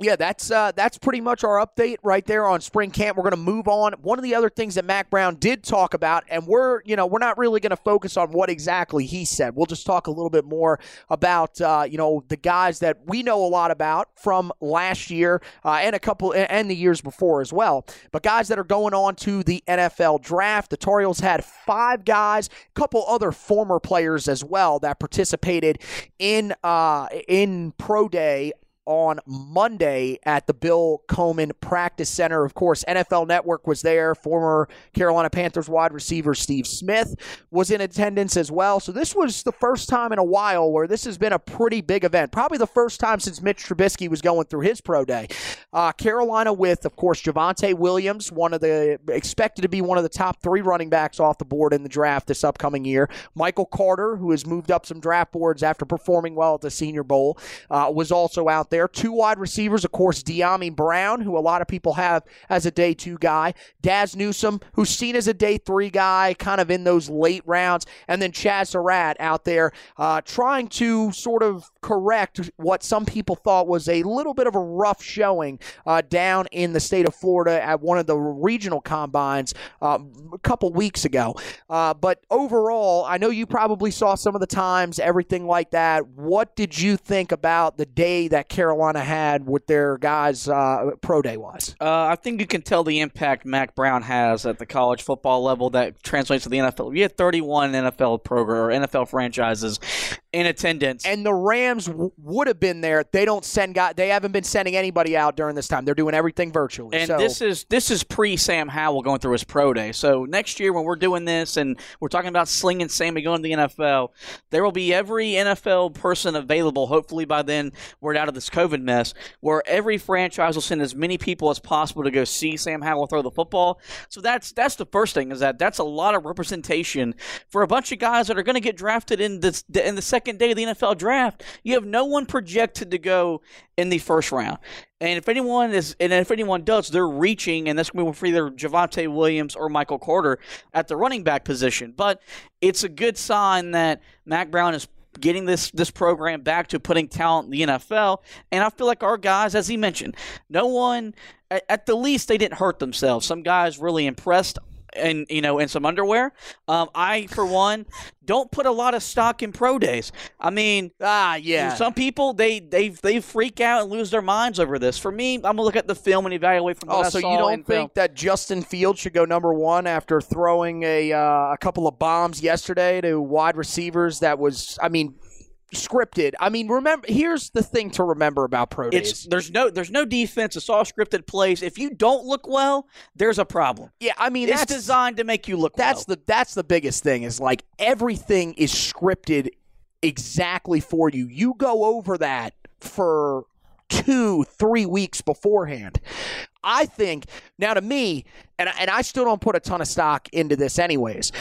yeah, that's uh, that's pretty much our update right there on spring camp. We're going to move on. One of the other things that Mack Brown did talk about, and we're you know we're not really going to focus on what exactly he said. We'll just talk a little bit more about uh, you know the guys that we know a lot about from last year uh, and a couple and the years before as well. But guys that are going on to the NFL draft. The Tar had five guys, a couple other former players as well that participated in uh, in pro day on Monday at the Bill Koman Practice Center. Of course, NFL Network was there. Former Carolina Panthers wide receiver Steve Smith was in attendance as well. So this was the first time in a while where this has been a pretty big event. Probably the first time since Mitch Trubisky was going through his pro day. Uh, Carolina with, of course, Javonte Williams, one of the expected to be one of the top three running backs off the board in the draft this upcoming year. Michael Carter, who has moved up some draft boards after performing well at the Senior Bowl, uh, was also out there. Two wide receivers, of course, Dyami Brown, who a lot of people have as a day two guy, Dazz Newsome, who's seen as a day three guy, kind of in those late rounds, and then Chazz Surratt out there uh, trying to sort of correct what some people thought was a little bit of a rough showing uh, down in the state of Florida at one of the regional combines uh, a couple weeks ago. Uh, but overall, I know you probably saw some of the times, everything like that. What did you think about the day that Carolina had with their guys uh, pro day wise? Uh, I think you can tell the impact Mack Brown has at the college football level that translates to the NFL. We had 31 NFL program or NFL franchises in attendance, and the Rams w- would have been there. They don't send guys. They haven't been sending anybody out during this time. They're doing everything virtually. And so. this is this is pre Sam Howell going through his pro day. So next year when we're doing this and we're talking about slinging Sammy going to the NFL, there will be every NFL person available. Hopefully by then we're out of this COVID mess, where every franchise will send as many people as possible to go see Sam Howell throw the football. So that's that's the first thing is that that's a lot of representation for a bunch of guys that are going to get drafted in this in the second day of the NFL draft. You have no one projected to go in the first round. And if anyone is, and if anyone does, they're reaching, and that's going to be for either Javonte Williams or Michael Carter at the running back position. But it's a good sign that Mack Brown is getting this this program back to putting talent in the NFL. And I feel like our guys, as he mentioned, no one at the least they didn't hurt themselves. Some guys really impressed and you know in some underwear. Um, I for one don't put a lot of stock in pro days. I mean, ah, yeah. Some people they they they freak out and lose their minds over this. For me, I'm gonna look at the film and evaluate from what oh, so I saw you don't think film. that Justin Fields should go number one after throwing a uh, a couple of bombs yesterday to wide receivers? That was, I mean scripted. I mean, remember here's the thing to remember about pro days. It's, there's no there's no defense. It's all scripted plays. If you don't look well, there's a problem. Yeah, I mean it's designed to make you look that's well. the that's the biggest thing is like everything is scripted exactly for you. You go over that for two, three weeks beforehand. I think now to me, and and I still don't put a ton of stock into this anyways.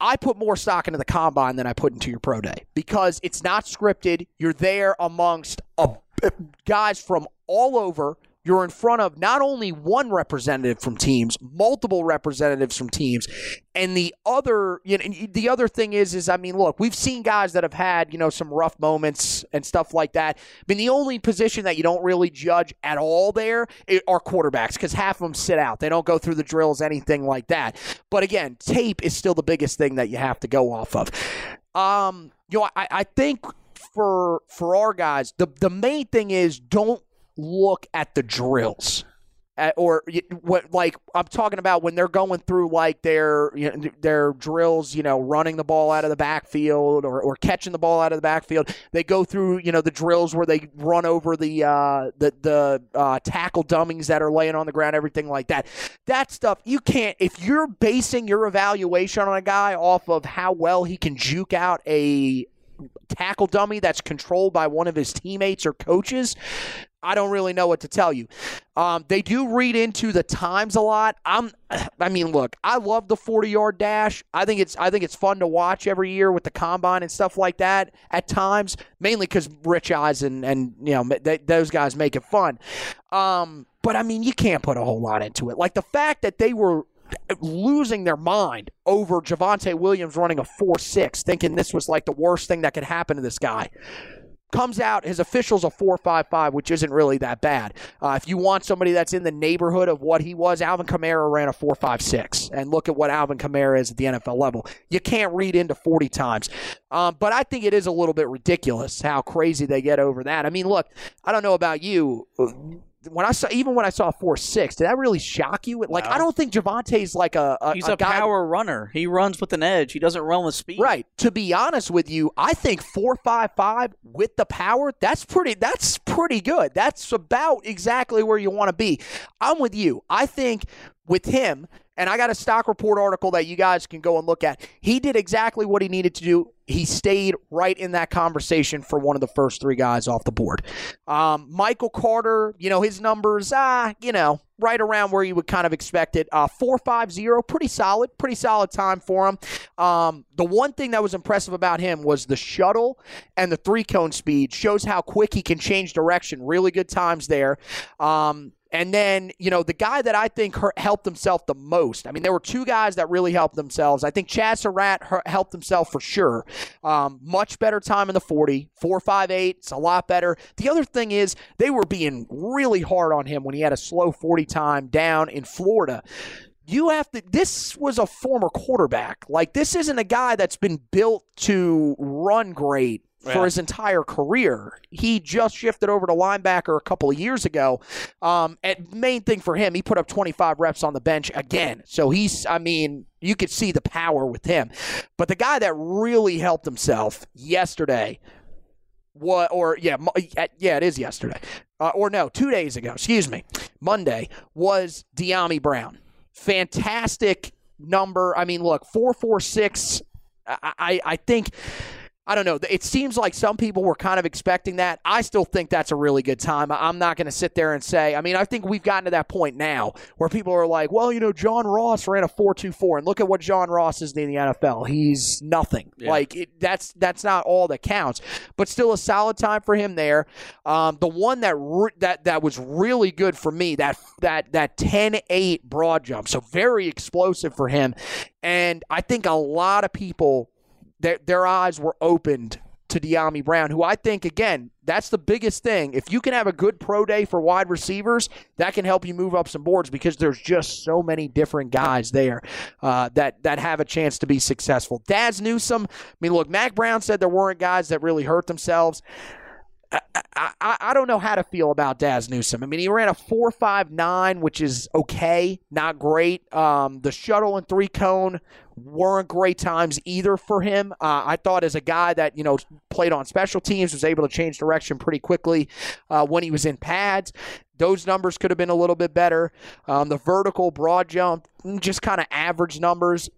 I put more stock into the combine than I put into your pro day because it's not scripted. You're there amongst a, guys from all over. You're in front of not only one representative from teams, multiple representatives from teams, and the other, you know, the other thing is, is I mean, look, we've seen guys that have had, you know, some rough moments and stuff like that. I mean, the only position that you don't really judge at all there are quarterbacks because half of them sit out. They don't go through the drills, anything like that. But again, tape is still the biggest thing that you have to go off of. Um, you know, I, I think for for our guys, the the main thing is don't look at the drills. Or what like I'm talking about when they're going through like their you know, their drills, you know, running the ball out of the backfield or, or catching the ball out of the backfield. They go through you know the drills where they run over the uh, the the uh, tackle dummies that are laying on the ground, everything like that. That stuff you can't if you're basing your evaluation on a guy off of how well he can juke out a tackle dummy that's controlled by one of his teammates or coaches, I don't really know what to tell you. Um, they do read into the times a lot. I'm, I mean, look, I love the 40 yard dash. I think it's, I think it's fun to watch every year with the combine and stuff like that. At times, mainly because Rich Eisen and you know they, those guys make it fun. Um, but I mean, you can't put a whole lot into it. Like the fact that they were losing their mind over Javonte Williams running a 4 6, thinking this was like the worst thing that could happen to this guy. Comes out, his official's a 4.55, which isn't really that bad. Uh, if you want somebody that's in the neighborhood of what he was, Alvin Kamara ran a 4.56. And look at what Alvin Kamara is at the NFL level. You can't read into 40 times. Um, but I think it is a little bit ridiculous how crazy they get over that. I mean, look, I don't know about you when I saw even when I saw four six, did that really shock you? Like No. I don't think Javonte's like a, a He's a, guy, power runner. He runs with an edge. He doesn't run with speed. Right. To be honest with you, I think four five five with the power, that's pretty that's pretty good. That's about exactly where you want to be. I'm with you. I think with him, and I got a stock report article that you guys can go and look at. He did exactly what he needed to do. He stayed right in that conversation for one of the first three guys off the board. Um, Michael Carter, you know, his numbers, ah, you know, right around where you would kind of expect it. Uh, 450, pretty solid, pretty solid time for him. Um, the one thing that was impressive about him was the shuttle and the three cone speed shows how quick he can change direction. Really good times there. Um, and then, you know, the guy that I think helped himself the most. I mean, there were two guys that really helped themselves. I think Chazz Surratt helped himself for sure. Um, much better time in the 40, 458. It's a lot better. The other thing is, they were being really hard on him when he had a slow 40 time down in Florida you have to this was a former quarterback like this isn't a guy that's been built to run great for his entire career. He just shifted over to linebacker a couple of years ago. Um, and main thing for him he put up 25 reps on the bench again. So he's i mean you could see the power with him. But the guy that really helped himself yesterday what or yeah yeah it is yesterday. Uh, or no two days ago excuse me monday was Dyami brown. Fantastic number. I mean look 446 I, I i think I don't know. It seems like some people were kind of expecting that. I still think that's a really good time. I'm not going to sit there and say, I mean, I think we've gotten to that point now where people are like, well, you know, John Ross ran a 4.24 and look at what John Ross is in the NFL. He's nothing. Yeah. Like it, that's that's not all that counts. But still a solid time for him there. Um, the one that re- that that was really good for me, that that that 10-8 broad jump. So very explosive for him. And I think a lot of people their their eyes were opened to Dyami Brown, who I think again, that's the biggest thing. If you can have a good pro day for wide receivers, that can help you move up some boards because there's just so many different guys there uh, that that have a chance to be successful. Dazz Newsome, I mean, look, Mack Brown said there weren't guys that really hurt themselves. I, I, I don't know how to feel about Dazz Newsome. I mean, he ran a four five nine, which is okay, not great. Um, the shuttle and three cone weren't great times either for him. Uh, I thought as a guy that you know played on special teams was able to change direction pretty quickly uh, when he was in pads. Those numbers could have been a little bit better. Um, the vertical broad jump, mm, just kind of average numbers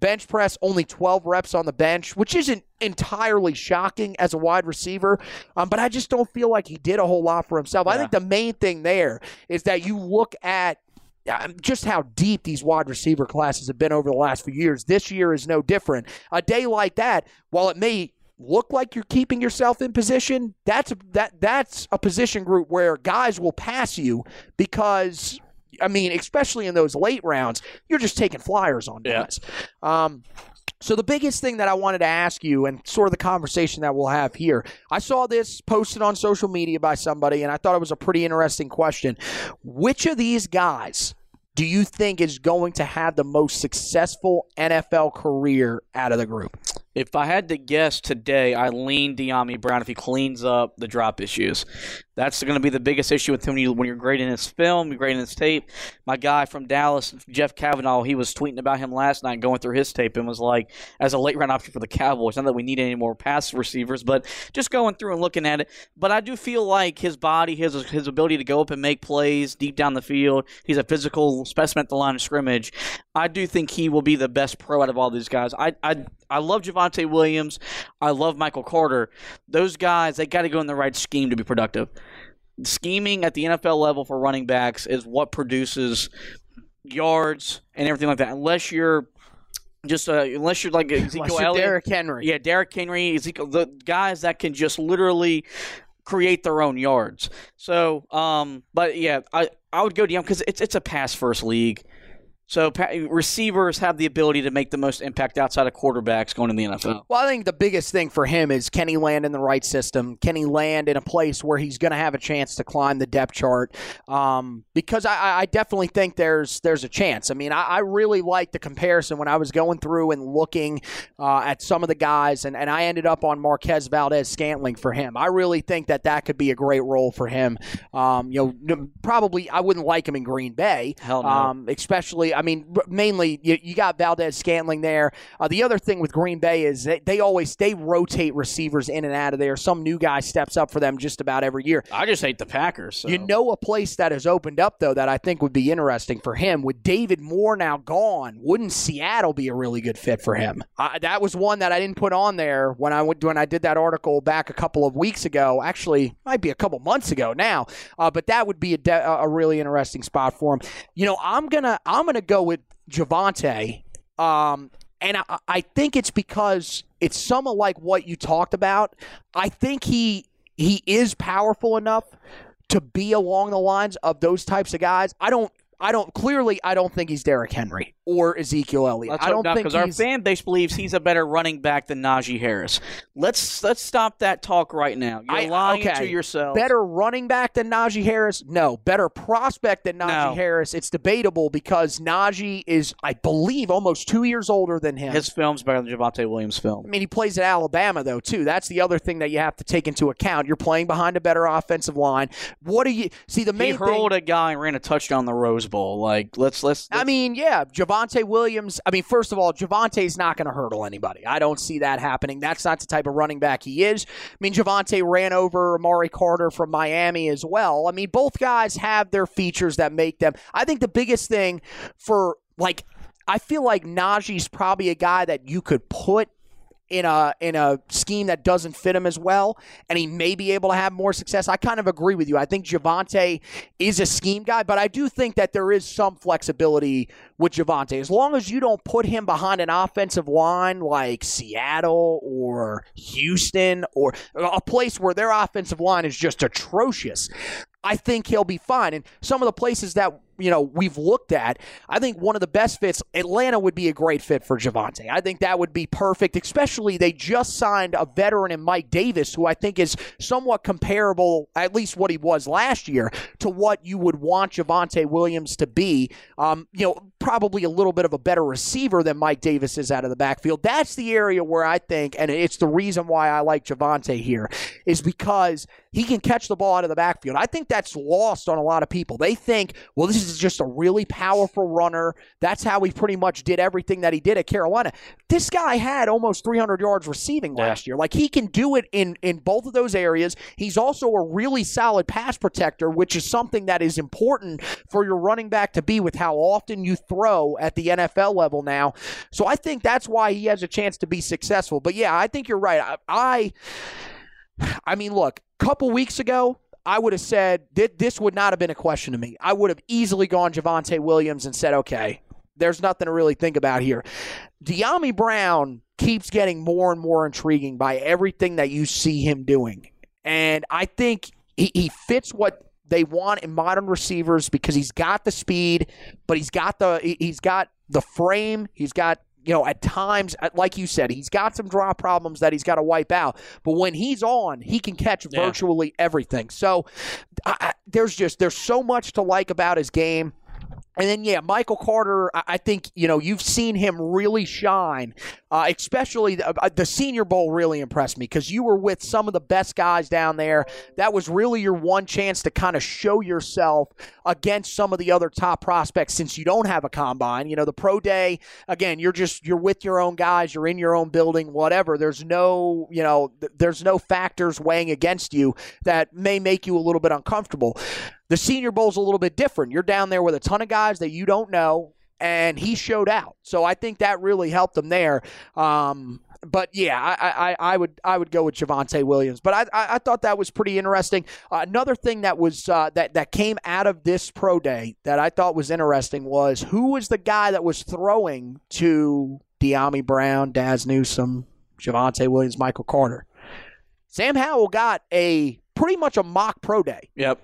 bench press only 12 reps on the bench which isn't entirely shocking as a wide receiver um, but i just don't feel like he did a whole lot for himself. I think the main thing there is that you look at um, just how deep these wide receiver classes have been over the last few years. This year is no different. A day like that while it may look like you're keeping yourself in position that's a, that that's a position group where guys will pass you because I mean, especially in those late rounds, you're just taking flyers on Yeah. guys. Um, so the biggest thing that I wanted to ask you, and sort of the conversation that we'll have here, I saw this posted on social media by somebody, and I thought it was a pretty interesting question. Which of these guys do you think is going to have the most successful NFL career out of the group? If I had to guess today, I lean Dyami Brown if he cleans up the drop issues. That's going to be the biggest issue with him when, you, when you're grading his film, you're grading his tape. My guy from Dallas, Jeff Kavanaugh, he was tweeting about him last night, going through his tape, and was like, as a late round option for the Cowboys, not that we need any more pass receivers, but just going through and looking at it. But I do feel like his body, his his ability to go up and make plays deep down the field, he's a physical specimen at the line of scrimmage. I do think he will be the best pro out of all these guys. I I I love Javonte Williams. I love Michael Carter. Those guys, they got to go in the right scheme to be productive. Scheming at the NFL level for running backs is what produces yards and everything like that. Unless you're just uh, unless you're like Ezekiel Unless Elliott, Derrick Henry. yeah, Derrick Henry, Ezekiel, the guys that can just literally create their own yards. So, um, but yeah, I I would go down because it's it's a pass first league. So pa- receivers have the ability to make the most impact outside of quarterbacks going in the NFL. Well, I think the biggest thing for him is can he land in the right system? Can he land in a place where he's going to have a chance to climb the depth chart? Um, because I, I definitely think there's there's a chance. I mean, I, I really like the comparison when I was going through and looking uh, at some of the guys, and, and I ended up on Marquez Valdes Scantling for him. I really think that that could be a great role for him. Um, you know, probably I wouldn't like him in Green Bay. Hell no. Um, especially, I mean, mainly you, you got Valdes Scantling there. Uh, the other thing with Green Bay is they, they always they rotate receivers in and out of there. Some new guy steps up for them just about every year. I just hate the Packers. So. You know, a place that has opened up though that I think would be interesting for him with David Moore now gone. Wouldn't Seattle be a really good fit for him? Uh, that was one that I didn't put on there when I went when I did that article back a couple of weeks ago. Actually, might be a couple months ago now. Uh, but that would be a, de- a really interesting spot for him. You know, I'm gonna I'm gonna go with Javonte. Um, and I, I think it's because it's somewhat like what you talked about. I think he he is powerful enough to be along the lines of those types of guys. I don't I don't clearly I don't think he's Derrick Henry or Ezekiel Elliott. Let's I don't think because our fan base believes he's a better running back than Najee Harris. Let's let's stop that talk right now. You're I- lying okay. to yourself. better running back than Najee Harris. No, better prospect than Najee No. Harris. It's debatable because Najee is I believe almost 2 years older than him. His film's better than Javonte Williams' film. I mean, he plays at Alabama though too. That's the other thing that you have to take into account. You're playing behind a better offensive line. What do you see? The He main thing. hurled a guy and ran a touchdown the Rose Bowl. Like let's let's. I mean, yeah, Javonte Williams. I mean, first of all, Javonte's not going to hurdle anybody. I don't see that happening. That's not the type of running back he is. I mean, Javonte ran over Amari Carter from Miami as well. I mean, both guys have their features that make them. I think the biggest thing for like, I feel like Najee's probably a guy that you could put in a in a scheme that doesn't fit him as well, and he may be able to have more success. I kind of agree with you. I think Javonte is a scheme guy, but I do think that there is some flexibility with Javonte. As long as you don't put him behind an offensive line like Seattle or Houston or a place where their offensive line is just atrocious. I think he'll be fine. And some of the places that you know we've looked at, I think one of the best fits, Atlanta would be a great fit for Javonte. I think that would be perfect. Especially they just signed a veteran in Mike Davis, who I think is somewhat comparable, at least what he was last year, to what you would want Javonte Williams to be. Um, you know, probably a little bit of a better receiver than Mike Davis is out of the backfield. That's the area where I think, and it's the reason why I like Javonte here, is because he can catch the ball out of the backfield. I think that's lost on a lot of people. They think, well, this is just a really powerful runner. That's how he pretty much did everything that he did at Carolina. This guy had almost 300 yards receiving last year. Like he can do it in in both of those areas. He's also a really solid pass protector, which is something that is important for your running back to be with how often you throw at the NFL level now. So I think that's why he has a chance to be successful. But yeah, I think you're right. I, I I mean, look, a couple weeks ago, I would have said this would not have been a question to me. I would have easily gone Javonte Williams and said, okay, there's nothing to really think about here. Dyami Brown keeps getting more and more intriguing by everything that you see him doing. And I think he, he fits what they want in modern receivers because he's got the speed, but he's got the he's got the frame, he's got you know, at times, like you said, he's got some draw problems that he's got to wipe out. But when he's on, he can catch virtually everything. So I, I, there's just there's so much to like about his game. And then, yeah, Michael Carter, I think, you know, you've seen him really shine. Uh, especially the, uh, the Senior Bowl really impressed me because you were with some of the best guys down there. That was really your one chance to kind of show yourself against some of the other top prospects since you don't have a combine. You know, the pro day, again, you're just, you're with your own guys, you're in your own building, whatever. There's no, you know, th- there's no factors weighing against you that may make you a little bit uncomfortable. The Senior Bowl's a little bit different. You're down there with a ton of guys that you don't know, and he showed out. So I think that really helped him there. Um, but yeah, I, I, I would I would go with Javonte Williams. But I, I, thought that was pretty interesting. Uh, another thing that was uh, that that came out of this pro day that I thought was interesting was who was the guy that was throwing to Dyami Brown, Dazz Newsome, Javonte Williams, Michael Carter. Sam Howell got a pretty much a mock pro day. Yep.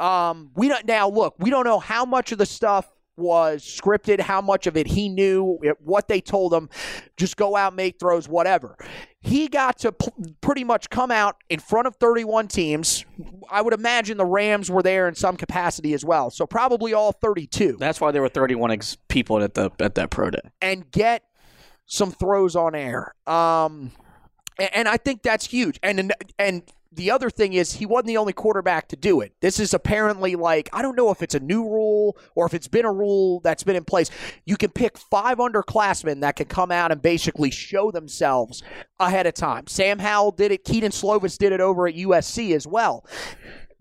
Um, we don't now look. We don't know how much of the stuff was scripted, how much of it he knew, what they told him, just go out, make throws, whatever. He got to p- pretty much come out in front of 31 teams. I would imagine the Rams were there in some capacity as well. So probably all 32. That's why there were 31 ex- people at the at that pro day. And get some throws on air. Um, and, and I think that's huge. And and the other thing is he wasn't the only quarterback to do it. This is apparently like I don't know if it's a new rule or if it's been a rule that's been in place. You can pick five underclassmen that can come out and basically show themselves ahead of time. Sam Howell did it. Kedon Slovis did it over at USC as well.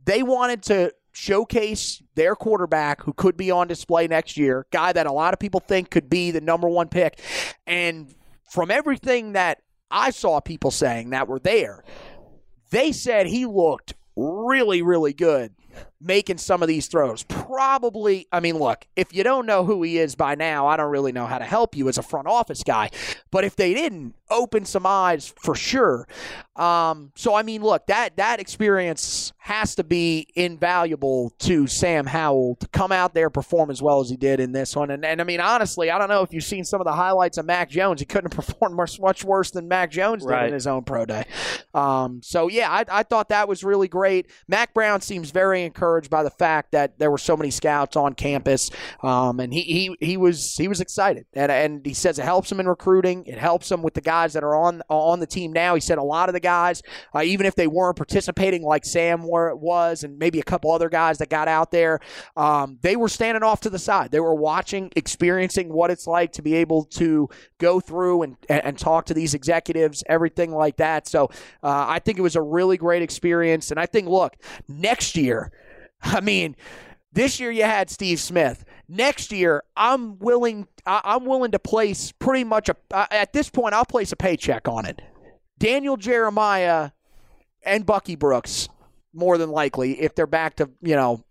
They wanted to showcase their quarterback who could be on display next year, guy that a lot of people think could be the number one pick. And from everything that I saw people saying that were there, they said he looked really, really good making some of these throws. Probably, I mean, look, if you don't know who he is by now, I don't really know how to help you as a front office guy. But if they didn't, open some eyes for sure. Um, so I mean, look, that that experience has to be invaluable to Sam Howell to come out there perform as well as he did in this one. And, and I mean, honestly, I don't know if you've seen some of the highlights of Mac Jones. He couldn't have performed much much worse than Mac Jones did Right. in his own pro day. Um, so yeah, I, I thought that was really great. Mack Brown seems very encouraged by the fact that there were so many scouts on campus, um, and he, he he was he was excited, and and he says it helps him in recruiting. It helps him with the guys that are on on the team now. He said a lot of the guys, uh, even if they weren't participating like Sam were, was, and maybe a couple other guys that got out there, um, they were standing off to the side. They were watching, experiencing what it's like to be able to go through and and, and talk to these executives, everything like that. So uh, I think it was a really great experience, and I think look next year. I mean, this year you had Steve Smith. Next year, I'm willing. I- I'm willing to place pretty much a. At this point, I'll place a paycheck on it. Daniel Jeremiah and Bucky Brooks, more than likely, if they're back to you know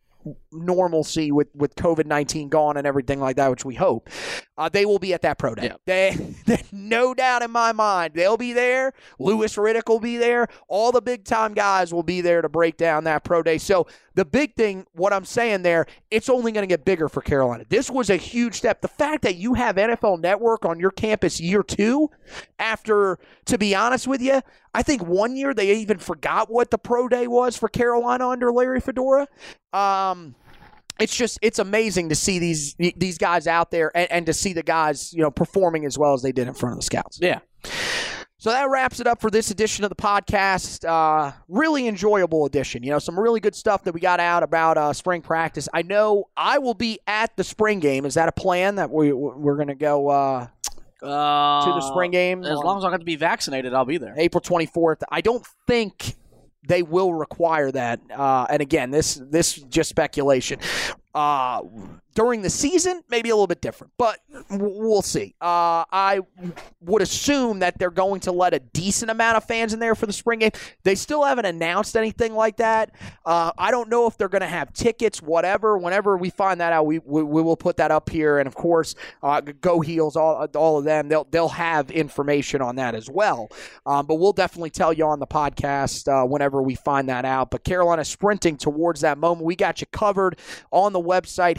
normalcy with with COVID nineteen gone and everything like that, which we hope, uh, they will be at that pro day. Yeah. They, they, no doubt in my mind, they'll be there. Louis Riddick will be there. All the big time guys will be there to break down that pro day. So the big thing, what I'm saying there, it's only going to get bigger for Carolina. This was a huge step. The fact that you have NFL Network on your campus year two, after, to be honest with you, I think one year they even forgot what the pro day was for Carolina under Larry Fedora. Um, it's just it's amazing to see these these guys out there and, and to see the guys you know performing as well as they did in front of the scouts. Yeah. So that wraps it up for this edition of the podcast. Uh, really enjoyable edition. You know, some really good stuff that we got out about uh, spring practice. I know I will be at the spring game. Is that a plan that we we're going to go uh, Uh, to the spring game? As long as I have to be vaccinated, I'll be there. April 24th. I don't think they will require that. Uh, and again, this this just speculation. Uh, during the season, maybe a little bit different, but we'll see. Uh, I would assume that they're going to let a decent amount of fans in there for the spring game. They still haven't announced anything like that. Uh, I don't know if they're going to have tickets, whatever. Whenever we find that out, we, we, we will put that up here. And of course, uh, Go Heels, all, all of them, they'll, they'll have information on that as well. Um, but we'll definitely tell you on the podcast uh, whenever we find that out. But Carolina sprinting towards that moment. We got you covered on the website,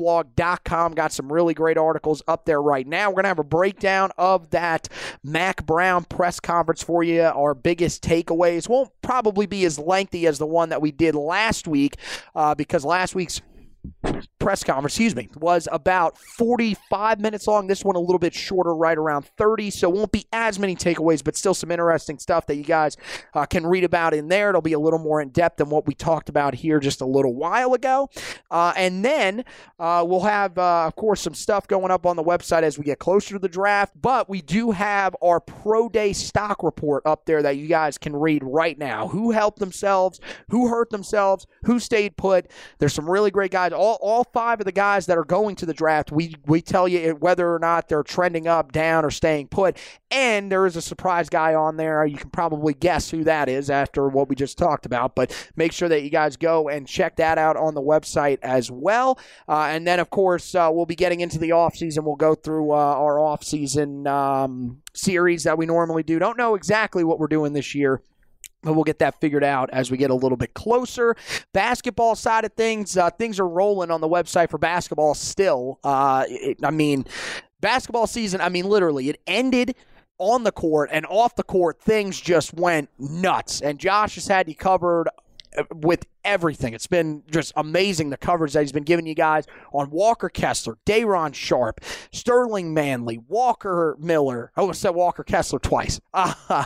heeltoughblog.com. Got some really great articles up there right now. We're going to have a breakdown of that Mack Brown press conference for you. Our biggest takeaways won't probably be as lengthy as the one that we did last week uh, because last week's press conference, excuse me, was about 45 minutes long. This one a little bit shorter, right around 30. So won't be as many takeaways, but still some interesting stuff that you guys uh, can read about in there. It'll be a little more in depth than what we talked about here just a little while ago. Uh, and then uh, we'll have, uh, of course, some stuff going up on the website as we get closer to the draft. But we do have our pro day stock report up there that you guys can read right now. Who helped themselves? Who hurt themselves? Who stayed put? There's some really great guys. All, all five of the guys that are going to the draft, we, we tell you whether or not they're trending up, down, or staying put. And there is a surprise guy on there. You can probably guess who that is after what we just talked about. But make sure that you guys go and check that out on the website as well. Uh, and then, of course, uh, we'll be getting into the offseason. We'll go through uh, our offseason um, series that we normally do. Don't know exactly what we're doing this year. But we'll get that figured out as we get a little bit closer. Basketball side of things, uh, things are rolling on the website for basketball still. Uh, it, I mean, basketball season, I mean, literally, it ended on the court and off the court, things just went nuts. And Josh has had you covered uh, with everything. It's been just amazing the coverage that he's been giving you guys on Walker Kessler, Day'Ron Sharp, Sterling Manley, Walker Miller. I almost said Walker Kessler twice. Uh,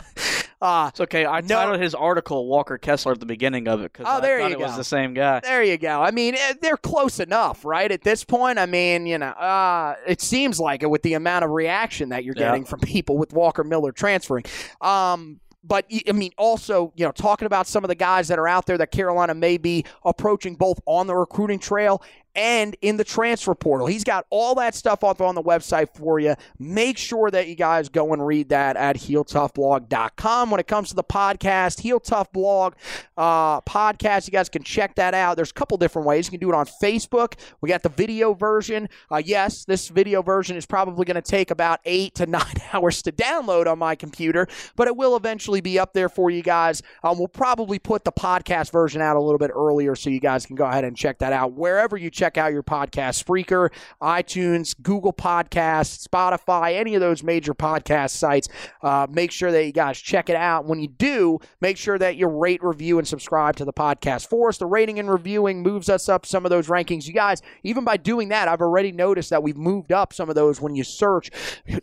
uh, it's okay. I no, titled his article Walker Kessler at the beginning of it because oh, there I thought you it go. was the same guy. There you go. I mean, eh, they're close enough, right? At this point, I mean, you know, uh, it seems like it with the amount of reaction that you're getting from people with Walker Miller transferring. Um, but I mean, also, you know, talking about some of the guys that are out there that Carolina may be approaching both on the recruiting trail and in the transfer portal. He's got all that stuff up on the website for you. Make sure that you guys go and read that at heeltoughblog.com. When it comes to the podcast, Heel Tough Blog uh, podcast, you guys can check that out. There's a couple different ways. You can do it on Facebook. We got the video version. Uh, yes, this video version is probably going to take about eight to nine hours to download on my computer, but it will eventually be up there for you guys. Um, we'll probably put the podcast version out a little bit earlier so you guys can go ahead and check that out wherever you check check out your podcast Spreaker, iTunes, Google Podcasts, Spotify, any of those major podcast sites. Uh, make sure that you guys check it out. When you do, make sure that you rate, review, and subscribe to the podcast for us. The rating and reviewing moves us up some of those rankings. You guys, even by doing that, I've already noticed that we've moved up some of those when you search,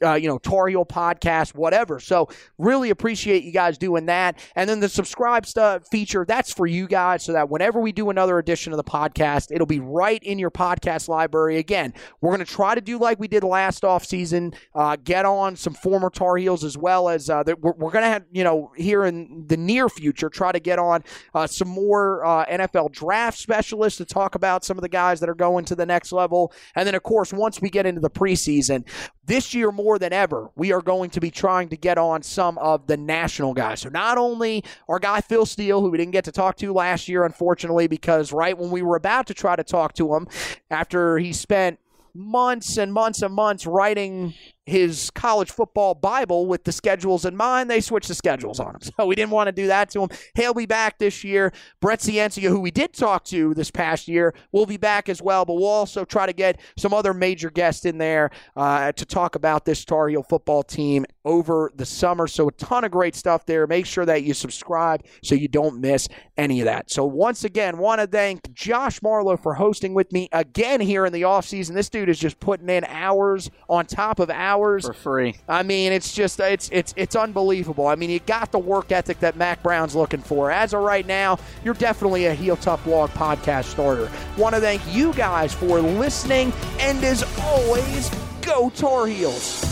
uh, you know, Tar podcast, whatever. So really appreciate you guys doing that. And then the subscribe stuff feature, that's for you guys so that whenever we do another edition of the podcast, it'll be right in in your podcast library. Again, we're going to try to do like we did last offseason, uh, get on some former Tar Heels as well as uh, we're, we're going to have, you know, here in the near future, try to get on uh, some more uh, NFL draft specialists to talk about some of the guys that are going to the next level. And then, of course, once we get into the preseason, this year more than ever, we are going to be trying to get on some of the national guys. So not only our guy Phil Steele, who we didn't get to talk to last year, unfortunately, because right when we were about to try to talk to him after he spent months and months and months writing his college football Bible with the schedules in mind, they switched the schedules on him. So we didn't want to do that to him. He'll be back this year. Brett Ciancia, who we did talk to this past year, will be back as well. But we'll also try to get some other major guests in there uh, to talk about this Tar Heel football team over the summer. So a ton of great stuff there. Make sure that you subscribe so you don't miss any of that. So once again, want to thank Josh Marlowe for hosting with me again here in the offseason. This dude is just putting in hours on top of hours hours for free. I mean, it's just it's it's it's unbelievable. I mean, you got the work ethic that Mack Brown's looking for. As of right now, you're definitely a heel tough blog podcast starter. Want to thank you guys for listening, and as always, go Tar Heels.